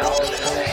Oh.